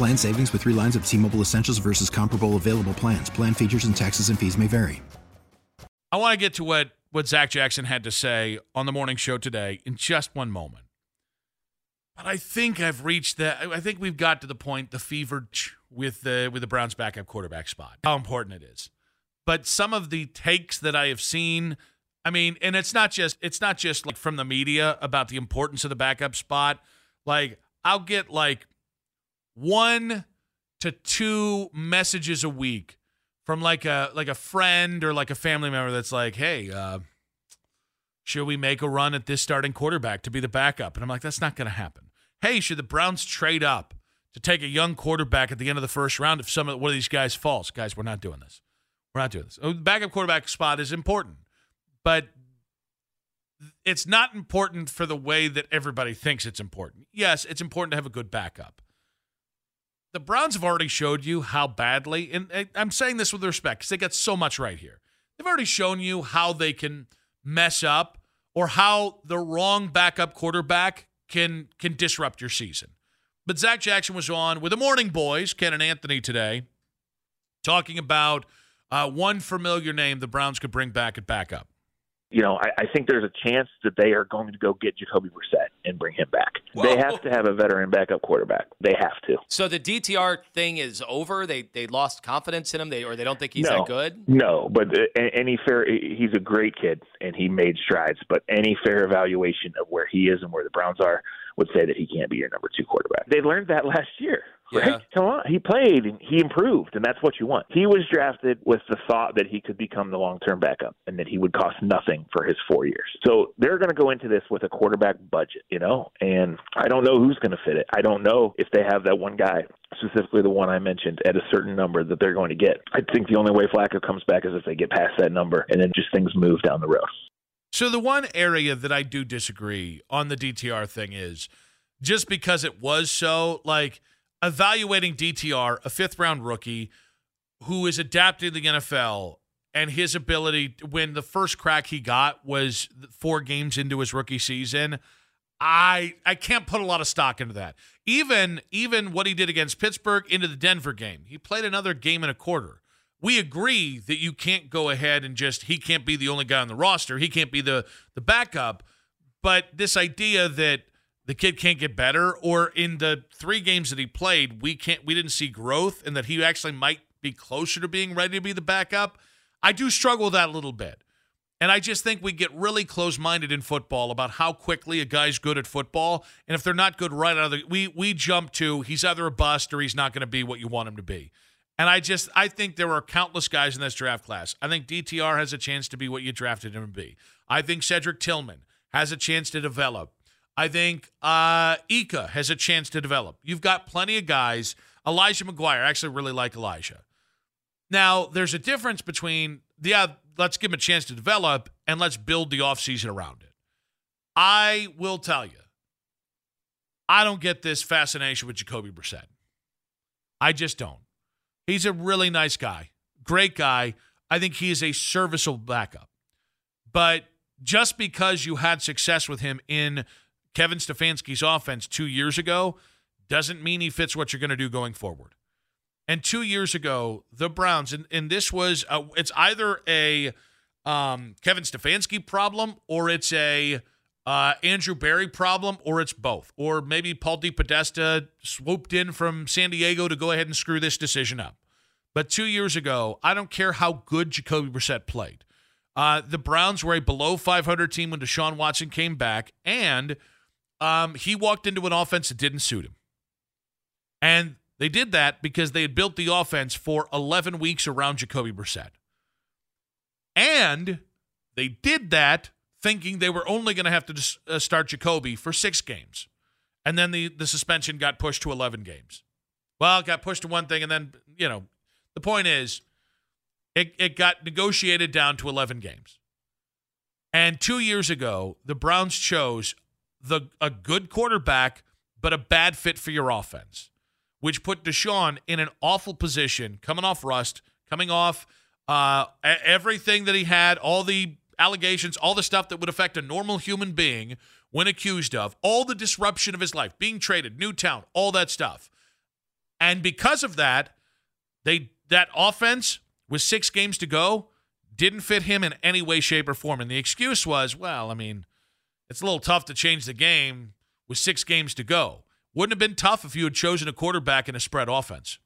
Plan savings with three lines of T Mobile Essentials versus comparable available plans. Plan features and taxes and fees may vary. I want to get to what, what Zach Jackson had to say on the morning show today in just one moment. But I think I've reached that. I think we've got to the point, the fever with the with the Browns backup quarterback spot. How important it is. But some of the takes that I have seen, I mean, and it's not just it's not just like from the media about the importance of the backup spot. Like I'll get like one to two messages a week from like a like a friend or like a family member that's like, "Hey, uh, should we make a run at this starting quarterback to be the backup?" And I'm like, "That's not going to happen." Hey, should the Browns trade up to take a young quarterback at the end of the first round if some of one of these guys falls? Guys, we're not doing this. We're not doing this. Oh, the backup quarterback spot is important, but it's not important for the way that everybody thinks it's important. Yes, it's important to have a good backup the Browns have already showed you how badly, and I'm saying this with respect because they got so much right here. They've already shown you how they can mess up or how the wrong backup quarterback can can disrupt your season. But Zach Jackson was on with the Morning Boys, Ken and Anthony today, talking about uh, one familiar name the Browns could bring back at backup you know, I, I think there's a chance that they are going to go get Jacoby Brissett and bring him back. Whoa. They have to have a veteran backup quarterback. They have to. So the DTR thing is over. They they lost confidence in him. They or they don't think he's no, that good. No, but uh, any fair, he's a great kid and he made strides. But any fair evaluation of where he is and where the Browns are would say that he can't be your number two quarterback. They learned that last year. Right? Yeah. Come on. He played and he improved, and that's what you want. He was drafted with the thought that he could become the long term backup and that he would cost nothing for his four years. So they're going to go into this with a quarterback budget, you know, and I don't know who's going to fit it. I don't know if they have that one guy, specifically the one I mentioned, at a certain number that they're going to get. I think the only way Flacco comes back is if they get past that number and then just things move down the road. So the one area that I do disagree on the DTR thing is just because it was so like evaluating DTR, a fifth round rookie who is adapting the NFL and his ability when the first crack he got was four games into his rookie season. I I can't put a lot of stock into that. Even even what he did against Pittsburgh into the Denver game. He played another game and a quarter. We agree that you can't go ahead and just he can't be the only guy on the roster. He can't be the the backup. But this idea that the kid can't get better or in the three games that he played we can't we didn't see growth and that he actually might be closer to being ready to be the backup i do struggle that a little bit and i just think we get really close-minded in football about how quickly a guy's good at football and if they're not good right out of the we we jump to he's either a bust or he's not going to be what you want him to be and I just I think there are countless guys in this draft class. I think DTR has a chance to be what you drafted him to be. I think Cedric Tillman has a chance to develop. I think uh, Ika has a chance to develop. You've got plenty of guys. Elijah McGuire, I actually really like Elijah. Now, there's a difference between, yeah, let's give him a chance to develop and let's build the offseason around it. I will tell you, I don't get this fascination with Jacoby Brissett. I just don't. He's a really nice guy, great guy. I think he is a serviceable backup. But just because you had success with him in Kevin Stefanski's offense two years ago doesn't mean he fits what you're going to do going forward. And two years ago, the Browns, and, and this was, a, it's either a um, Kevin Stefanski problem or it's a uh, Andrew Berry problem, or it's both. Or maybe Paul DePodesta swooped in from San Diego to go ahead and screw this decision up. But two years ago, I don't care how good Jacoby Brissett played. Uh, the Browns were a below 500 team when Deshaun Watson came back, and um, he walked into an offense that didn't suit him. And they did that because they had built the offense for 11 weeks around Jacoby Brissett. And they did that thinking they were only going to have to uh, start Jacoby for six games. And then the, the suspension got pushed to 11 games. Well, it got pushed to one thing, and then, you know, the point is it, it got negotiated down to 11 games. And two years ago, the Browns chose the a good quarterback, but a bad fit for your offense, which put Deshaun in an awful position, coming off rust, coming off uh, everything that he had, all the allegations, all the stuff that would affect a normal human being when accused of, all the disruption of his life, being traded, new town, all that stuff. And because of that, they that offense with 6 games to go didn't fit him in any way shape or form and the excuse was, well, I mean, it's a little tough to change the game with 6 games to go. Wouldn't have been tough if you had chosen a quarterback in a spread offense.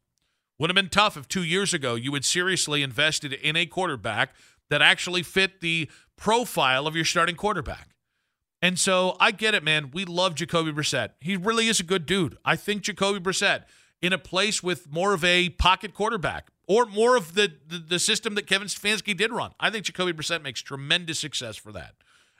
Wouldn't have been tough if two years ago you had seriously invested in a quarterback that actually fit the profile of your starting quarterback. And so I get it, man. We love Jacoby Brissett. He really is a good dude. I think Jacoby Brissett in a place with more of a pocket quarterback or more of the, the, the system that Kevin Stefanski did run. I think Jacoby Brissett makes tremendous success for that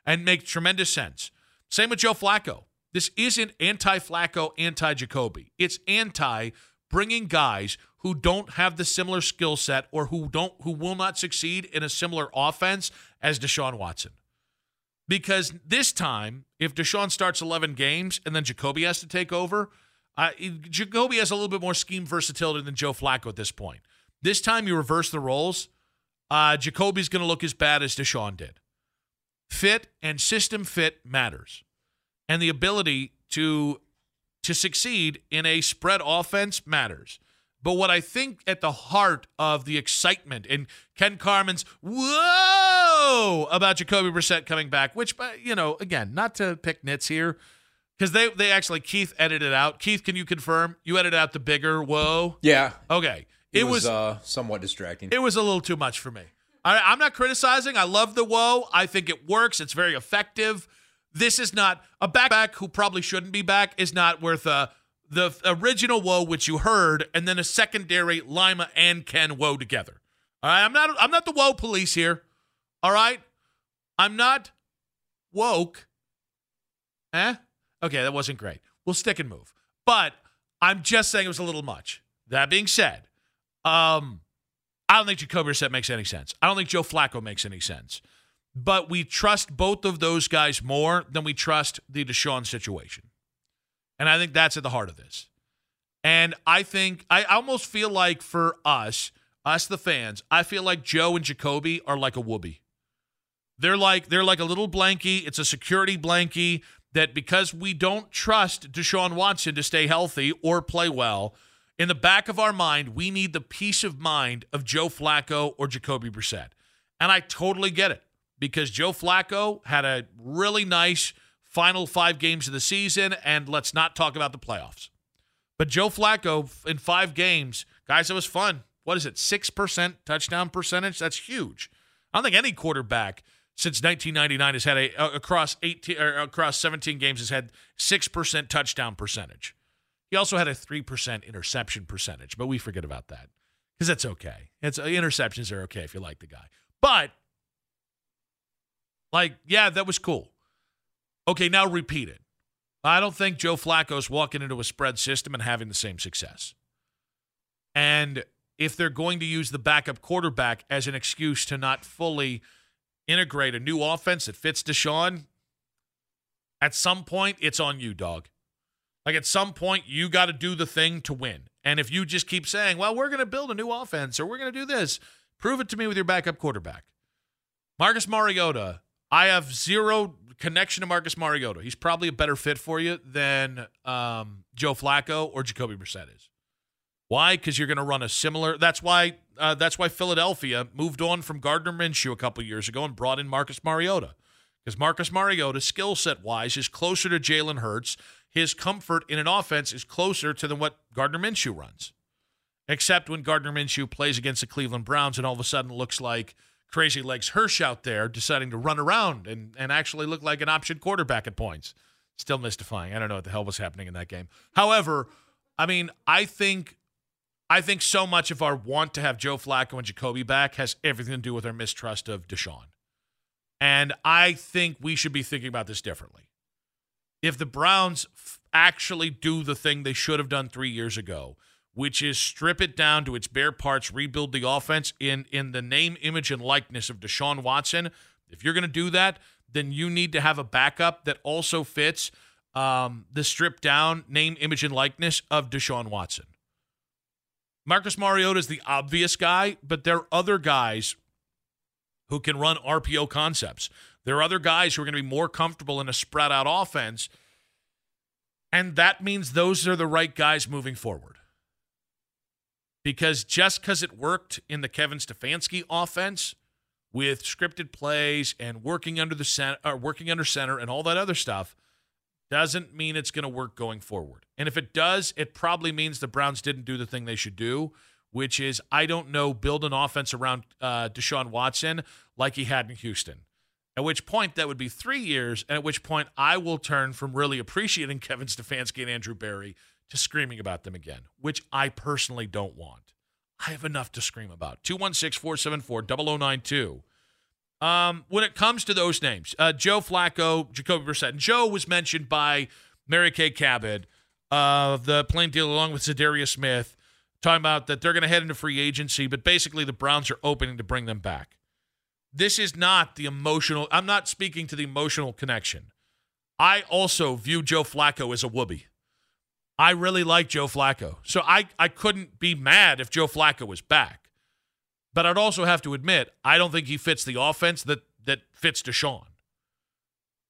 and make tremendous sense. Same with Joe Flacco. This isn't anti Flacco, anti Jacoby. It's anti bringing guys who don't have the similar skill set or who don't who will not succeed in a similar offense as Deshaun Watson. Because this time, if Deshaun starts 11 games and then Jacoby has to take over, uh, Jacoby has a little bit more scheme versatility than Joe Flacco at this point. This time, you reverse the roles. Uh, Jacoby's going to look as bad as Deshaun did. Fit and system fit matters, and the ability to to succeed in a spread offense matters. But what I think at the heart of the excitement and Ken Carman's whoa about Jacoby Brissett coming back, which, uh, you know, again, not to pick nits here, because they, they actually, Keith edited out. Keith, can you confirm? You edited out the bigger whoa? Yeah. Okay. It, it was, was uh, somewhat distracting. It was a little too much for me. I, I'm not criticizing. I love the whoa. I think it works. It's very effective. This is not a back who probably shouldn't be back is not worth a the original woe which you heard, and then a secondary Lima and Ken woe together. All right, I'm not I'm not the woe police here. All right, I'm not woke. Eh? Okay, that wasn't great. We'll stick and move. But I'm just saying it was a little much. That being said, um, I don't think Jacoby Brissett makes any sense. I don't think Joe Flacco makes any sense. But we trust both of those guys more than we trust the Deshaun situation. And I think that's at the heart of this. And I think, I almost feel like for us, us the fans, I feel like Joe and Jacoby are like a whoopee. They're like they're like a little blankie. It's a security blankie that because we don't trust Deshaun Watson to stay healthy or play well, in the back of our mind, we need the peace of mind of Joe Flacco or Jacoby Brissett. And I totally get it because Joe Flacco had a really nice final five games of the season, and let's not talk about the playoffs. But Joe Flacco in five games, guys, it was fun. What is it? 6% touchdown percentage? That's huge. I don't think any quarterback since 1999 has had a across 18 or across 17 games has had 6% touchdown percentage. He also had a 3% interception percentage, but we forget about that because that's okay. It's uh, interceptions are okay if you like the guy. But like, yeah, that was cool. Okay, now repeat it. I don't think Joe Flacco's walking into a spread system and having the same success. And if they're going to use the backup quarterback as an excuse to not fully integrate a new offense that fits Deshaun, at some point, it's on you, dog. Like at some point, you got to do the thing to win. And if you just keep saying, well, we're going to build a new offense or we're going to do this, prove it to me with your backup quarterback. Marcus Mariota, I have zero connection to Marcus Mariota. He's probably a better fit for you than um, Joe Flacco or Jacoby Brissett is. Why? Because you're going to run a similar. That's why. Uh, that's why Philadelphia moved on from Gardner Minshew a couple years ago and brought in Marcus Mariota because Marcus Mariota, skill set wise, is closer to Jalen Hurts. His comfort in an offense is closer to than what Gardner Minshew runs. Except when Gardner Minshew plays against the Cleveland Browns and all of a sudden looks like crazy legs Hirsch out there deciding to run around and, and actually look like an option quarterback at points. Still mystifying. I don't know what the hell was happening in that game. However, I mean, I think I think so much of our want to have Joe Flacco and Jacoby back has everything to do with our mistrust of Deshaun. And I think we should be thinking about this differently. If the Browns f- actually do the thing they should have done three years ago, which is strip it down to its bare parts, rebuild the offense in in the name, image, and likeness of Deshaun Watson. If you're going to do that, then you need to have a backup that also fits um, the stripped down name, image, and likeness of Deshaun Watson. Marcus Mariota is the obvious guy, but there are other guys who can run RPO concepts. There are other guys who are going to be more comfortable in a spread out offense. And that means those are the right guys moving forward. Because just because it worked in the Kevin Stefanski offense with scripted plays and working under the center, uh, working under center and all that other stuff, doesn't mean it's going to work going forward. And if it does, it probably means the Browns didn't do the thing they should do, which is I don't know, build an offense around uh, Deshaun Watson like he had in Houston. At which point that would be three years, and at which point I will turn from really appreciating Kevin Stefanski and Andrew Berry to screaming about them again, which I personally don't want. I have enough to scream about. 216 474 0092. Um, when it comes to those names, uh, Joe Flacco, Jacoby Brissett, and Joe was mentioned by Mary Kay Cabot of the plain deal along with Za'Darius Smith, talking about that they're going to head into free agency, but basically the Browns are opening to bring them back. This is not the emotional, I'm not speaking to the emotional connection. I also view Joe Flacco as a whoopee. I really like Joe Flacco. So I, I couldn't be mad if Joe Flacco was back. But I'd also have to admit, I don't think he fits the offense that that fits Deshaun.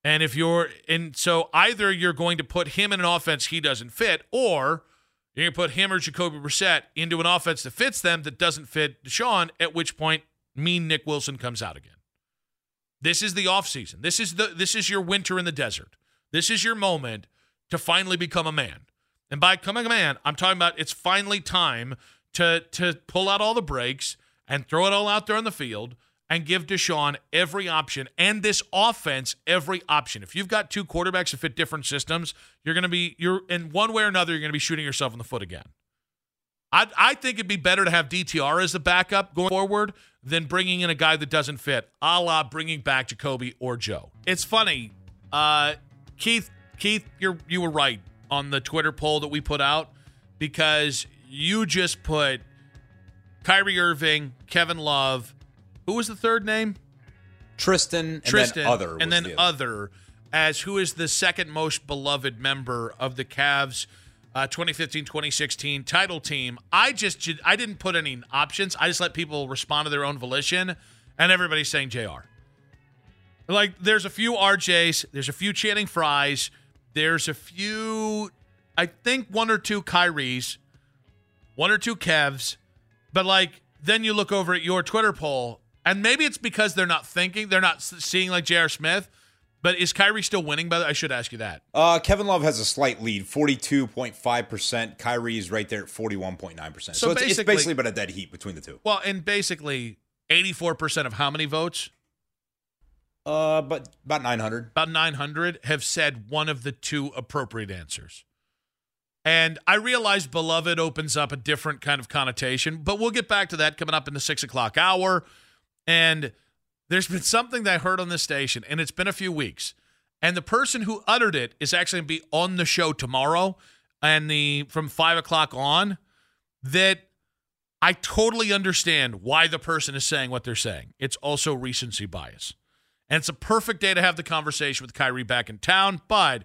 And if you're and so either you're going to put him in an offense he doesn't fit, or you're to put him or Jacoby Brissett into an offense that fits them that doesn't fit Deshaun, at which point mean Nick Wilson comes out again. This is the offseason. This is the this is your winter in the desert. This is your moment to finally become a man. And by becoming a man, I'm talking about it's finally time to to pull out all the breaks and throw it all out there on the field and give Deshaun every option and this offense every option. If you've got two quarterbacks that fit different systems, you're going to be you're in one way or another you're going to be shooting yourself in the foot again. I I think it'd be better to have DTR as the backup going forward than bringing in a guy that doesn't fit, a la bringing back Jacoby or Joe. It's funny, uh, Keith. Keith, you're you were right on the Twitter poll that we put out because you just put Kyrie Irving, Kevin Love. Who was the third name? Tristan, and Tristan, then other, and then the other. as who is the second most beloved member of the Cavs uh, 2015-2016 title team. I just I didn't put any options. I just let people respond to their own volition, and everybody's saying J.R. Like there's a few RJs, there's a few Channing Fryes there's a few, I think one or two Kyries, one or two Kevs, but like then you look over at your Twitter poll, and maybe it's because they're not thinking, they're not seeing like J.R. Smith. But is Kyrie still winning? By the I should ask you that. Uh, Kevin Love has a slight lead, forty-two point five percent. Kyrie is right there at forty-one point nine percent. So, it's, it's basically but a dead heat between the two. Well, and basically eighty-four percent of how many votes? Uh, but about nine hundred. About nine hundred have said one of the two appropriate answers. And I realize beloved opens up a different kind of connotation, but we'll get back to that coming up in the six o'clock hour. And there's been something that I heard on this station, and it's been a few weeks. And the person who uttered it is actually going to be on the show tomorrow, and the from five o'clock on. That I totally understand why the person is saying what they're saying. It's also recency bias, and it's a perfect day to have the conversation with Kyrie back in town. But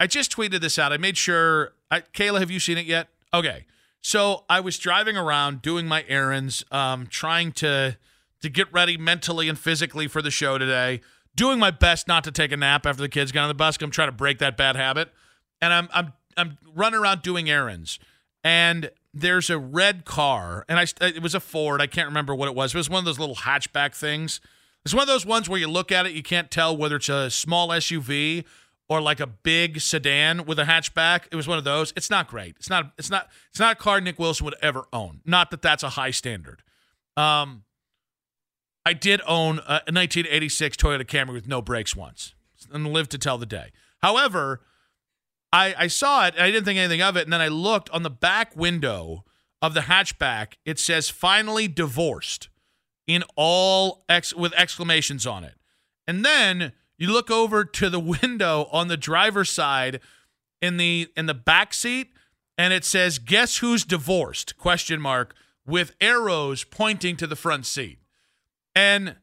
I just tweeted this out. I made sure. I, Kayla, have you seen it yet? Okay, so I was driving around doing my errands, um, trying to to get ready mentally and physically for the show today. Doing my best not to take a nap after the kids got on the bus. I'm trying to break that bad habit, and I'm I'm I'm running around doing errands, and there's a red car, and I it was a Ford. I can't remember what it was. It was one of those little hatchback things It's one of those ones where you look at it, you can't tell whether it's a small SUV or like a big sedan with a hatchback. It was one of those. It's not great. It's not. It's not. It's not a car Nick Wilson would ever own. Not that that's a high standard. Um, I did own a 1986 Toyota Camry with no brakes once, and lived to tell the day. However, I I saw it. and I didn't think anything of it, and then I looked on the back window of the hatchback. It says "finally divorced" in all ex with exclamations on it, and then you look over to the window on the driver's side in the in the back seat and it says guess who's divorced question mark with arrows pointing to the front seat. And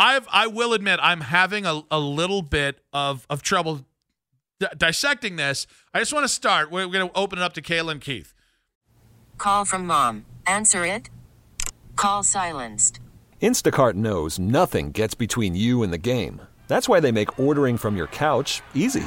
I've I will admit I'm having a, a little bit of of trouble d- dissecting this. I just want to start. We're, going to open it up to Kayla and Keith. Call from mom. Answer it. Call silenced. Instacart knows nothing gets between you and the game. That's why they make ordering from your couch easy.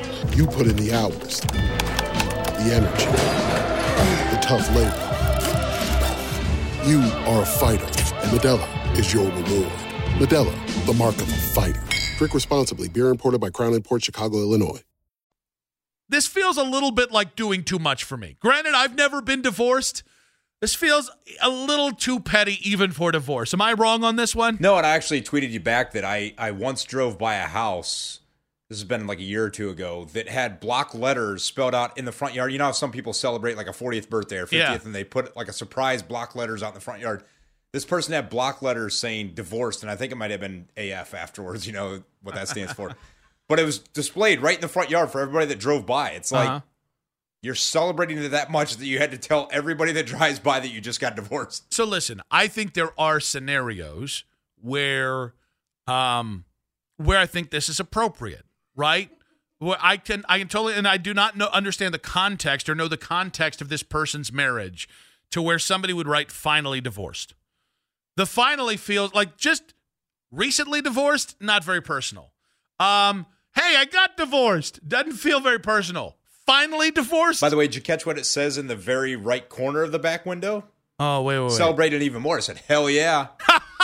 You put in the hours, the energy, the tough labor. You are a fighter, and Modelo is your reward. Modelo, the mark of a fighter. Drink responsibly. Beer imported by Crown Port Chicago, Illinois. This feels a little bit like doing too much for me. Granted, I've never been divorced. This feels a little too petty even for divorce. Am I wrong on this one? No, and I actually tweeted you back that I, I once drove by a house this has been like a year or two ago that had block letters spelled out in the front yard. You know how some people celebrate like a 40th birthday or 50th yeah. and they put like a surprise block letters out in the front yard. This person had block letters saying divorced, and I think it might have been AF afterwards, you know what that stands for. but it was displayed right in the front yard for everybody that drove by. It's like uh-huh. you're celebrating it that much that you had to tell everybody that drives by that you just got divorced. So listen, I think there are scenarios where um where I think this is appropriate right? Well, I can I can totally and I do not know understand the context or know the context of this person's marriage to where somebody would write finally divorced. The finally feels like just recently divorced, not very personal. Um, hey, I got divorced. Doesn't feel very personal. Finally divorced. By the way, did you catch what it says in the very right corner of the back window? Oh, wait, wait, wait. Celebrated even more. It said, hell yeah.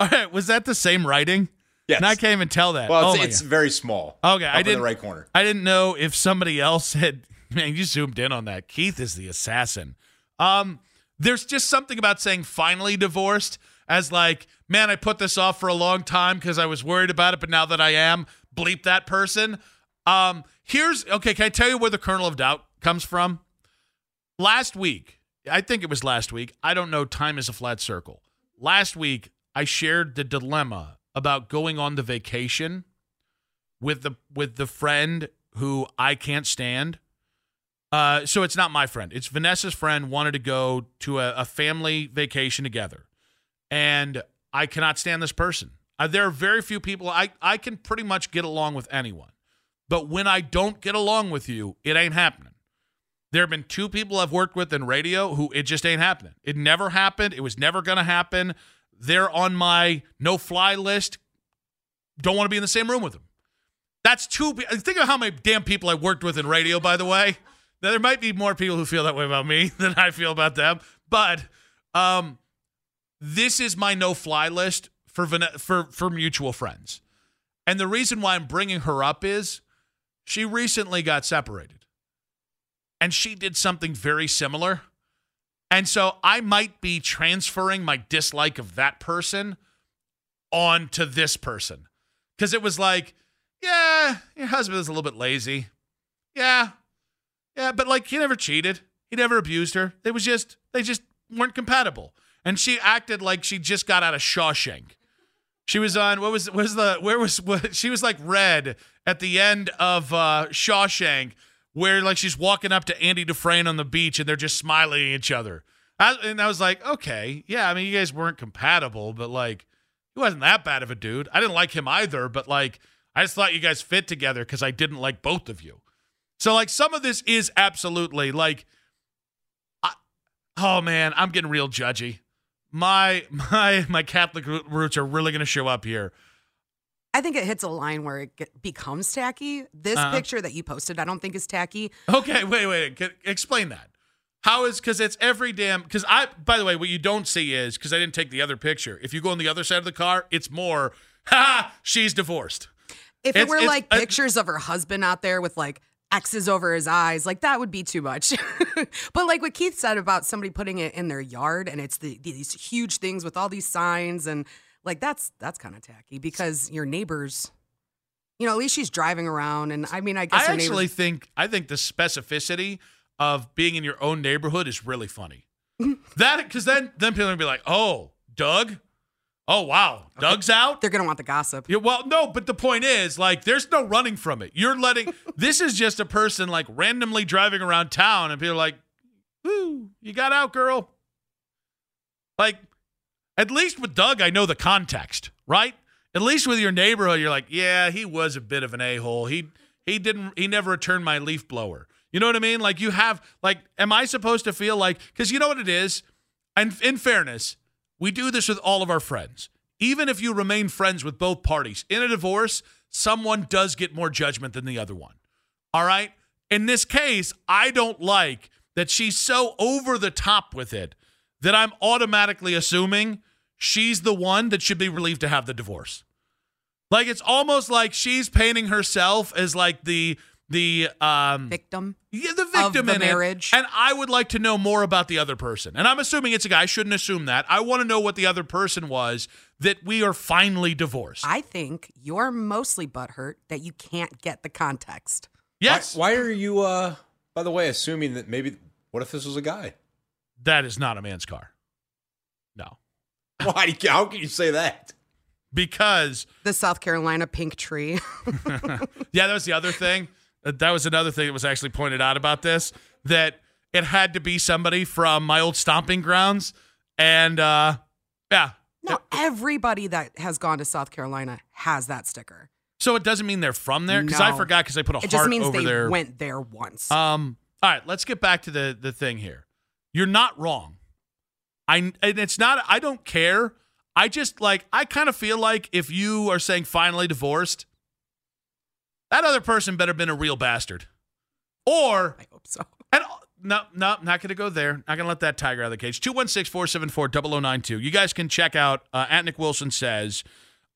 All right, was that the same writing? Yes. And I can't even tell that. Well, it's, oh it's very small. Okay, I didn't. In the right corner. I didn't know if somebody else had. Man, you zoomed in on that. Keith is the assassin. Um, there's just something about saying finally divorced as like, man, I put this off for a long time because I was worried about it, but now that I am, bleep that person. Um, here's okay. Can I tell you where the kernel of doubt comes from? Last week, I think it was last week. I don't know. Time is a flat circle. Last week, I shared the dilemma about going on the vacation with the with the friend who I can't stand. Uh, so it's not my friend. It's Vanessa's friend wanted to go to a, a family vacation together, and I cannot stand this person. Uh, there are very few people I I can pretty much get along with anyone, but when I don't get along with you, it ain't happening. There have been two people I've worked with in radio who it just ain't happening. It never happened. It was never to happen. They're on my no fly list. Don't want to be in the same room with them. That's two. Think of how many damn people I worked with in radio, by the way. Now, there might be more people who feel that way about me than I feel about them. But um, this is my no fly list for, for, for mutual friends. And the reason why I'm bringing her up is she recently got separated. And she did something very similar. And so I might be transferring my dislike of that person onto this person. Because it was like, yeah, your husband is a little bit lazy. Yeah. Yeah, but like he never cheated. He never abused her. It was just, they just weren't compatible. And she acted like she just got out of Shawshank. She was on what was was the where was what she was like red at the end of uh Shawshank where like she's walking up to Andy Dufresne on the beach and they're just smiling at each other. I, and I was like, okay, yeah, I mean, you guys weren't compatible, but like, he wasn't that bad of a dude. I didn't like him either, but like, I just thought you guys fit together because I didn't like both of you. So like, some of this is absolutely like, I, oh man, I'm getting real judgy. My my my Catholic roots are really going to show up here. I think it hits a line where it get, becomes tacky. This uh-huh. picture that you posted, I don't think is tacky. Okay, wait, wait, explain that. How is because it's every damn because I by the way what you don't see is because I didn't take the other picture. If you go on the other side of the car, it's more ha she's divorced. If it's, it were like pictures of her husband out there with like X's over his eyes, like that would be too much. but like what Keith said about somebody putting it in their yard and it's the, these huge things with all these signs and like that's that's kind of tacky because your neighbors, you know, at least she's driving around, and I mean, I guess I actually neighbors- think I think the specificity of being in your own neighborhood is really funny. that because then then people will be like, oh, Doug. Oh wow, Doug's out. They're gonna want the gossip. Yeah, well, no, but the point is, like, there's no running from it. You're letting this is just a person like randomly driving around town, and people are like, "Woo, you got out, girl." Like, at least with Doug, I know the context, right? At least with your neighborhood, you're like, yeah, he was a bit of an a hole. He he didn't he never returned my leaf blower. You know what I mean? Like you have like, am I supposed to feel like because you know what it is? And in fairness, we do this with all of our friends. Even if you remain friends with both parties in a divorce, someone does get more judgment than the other one. All right. In this case, I don't like that she's so over the top with it that I'm automatically assuming she's the one that should be relieved to have the divorce. Like it's almost like she's painting herself as like the the um victim. Yeah, the victim the in marriage. It. And I would like to know more about the other person. And I'm assuming it's a guy. I shouldn't assume that. I want to know what the other person was that we are finally divorced. I think you're mostly butthurt that you can't get the context. Yes. Why, why are you uh by the way assuming that maybe what if this was a guy? That is not a man's car. No. Why? How can you say that? Because the South Carolina pink tree. yeah, that was the other thing. That was another thing that was actually pointed out about this that it had to be somebody from my old stomping grounds, and uh, yeah. Now everybody that has gone to South Carolina has that sticker. So it doesn't mean they're from there because no. I forgot because I put a it heart just means over they there. Went there once. Um. All right, let's get back to the the thing here. You're not wrong. I and it's not I don't care. I just like I kind of feel like if you are saying finally divorced, that other person better been a real bastard. Or I hope so. And no, no, not going to go there. Not going to let that tiger out of the cage. 216 474 0092. You guys can check out uh, at Nick Wilson says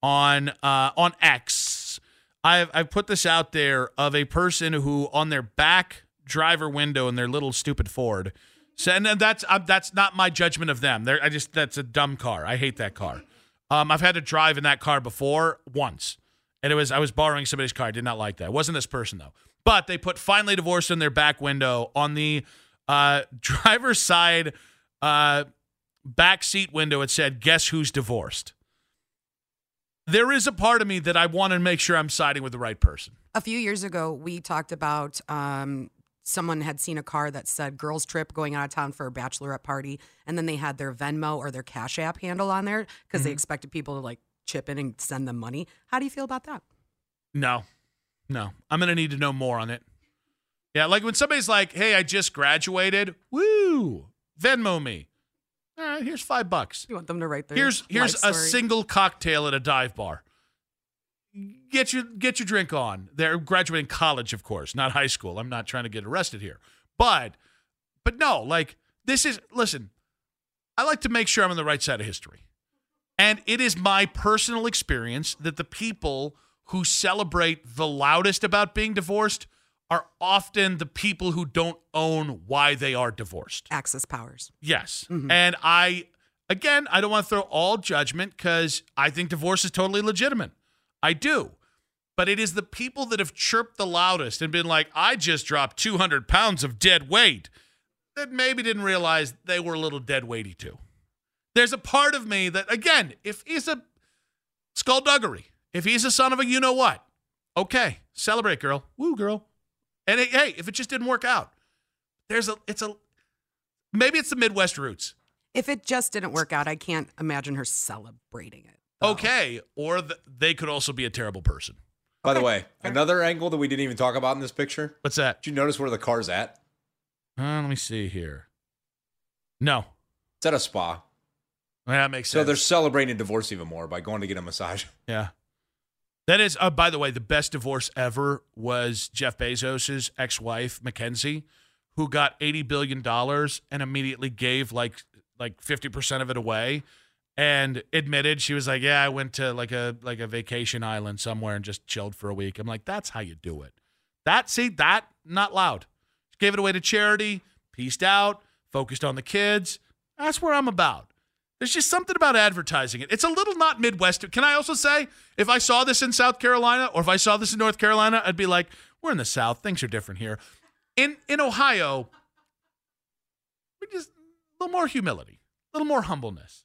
on uh, on X. I've, I've put this out there of a person who on their back driver window in their little stupid Ford so, and that's uh, that's not my judgment of them. They're, I just that's a dumb car. I hate that car. Um, I've had to drive in that car before once, and it was I was borrowing somebody's car. I did not like that. It wasn't this person though. But they put finally divorced in their back window on the uh, driver's side uh, back seat window. It said, "Guess who's divorced." There is a part of me that I want to make sure I'm siding with the right person. A few years ago, we talked about um, someone had seen a car that said girls trip going out of town for a bachelorette party and then they had their venmo or their cash app handle on there because mm-hmm. they expected people to like chip in and send them money. How do you feel about that? No. No. I'm gonna need to know more on it. Yeah like when somebody's like hey i just graduated. Woo! Venmo me. All right here's five bucks. You want them to write their here's here's a single cocktail at a dive bar get your get your drink on. They're graduating college, of course, not high school. I'm not trying to get arrested here. But but no, like this is listen, I like to make sure I'm on the right side of history. And it is my personal experience that the people who celebrate the loudest about being divorced are often the people who don't own why they are divorced. Access powers. Yes. Mhm. And I, again, I don't want to throw all judgment because I think divorce is totally legitimate. I do. But it is the people that have chirped the loudest and been like, I just dropped 200 pounds of dead weight that maybe didn't realize they were a little dead weighty too. There's a part of me that, again, if he's a skullduggery, if he's a son of a you know what, okay, celebrate, girl. Woo, girl. And hey, if it just didn't work out, there's a, it's a, maybe it's the Midwest roots. If it just didn't work out, I can't imagine her celebrating it. Okay. Or th- they could also be a terrible person. By the way, another angle that we didn't even talk about in this picture. What's that? Did you notice where the car's at? Uh, let me see here. No. It's at a spa. That makes So sense. they're celebrating divorce even more by going to get a massage. Yeah. That is, uh, by the way, the best divorce ever was Jeff Bezos's ex-wife Mackenzie, who got eighty billion dollars and immediately gave like like fifty percent of it away, and admitted she was like, "Yeah, I went to like a like a vacation island somewhere and just chilled for a week." I'm like, "That's how you do it." That see that not loud. Gave it away to charity, pieced out, focused on the kids. That's where I'm about. There's just something about advertising it. It's a little not Midwest. Can I also say, if I saw this in South Carolina or if I saw this in North Carolina, I'd be like, we're in the South. Things are different here. In in Ohio, we just a little more humility, a little more humbleness.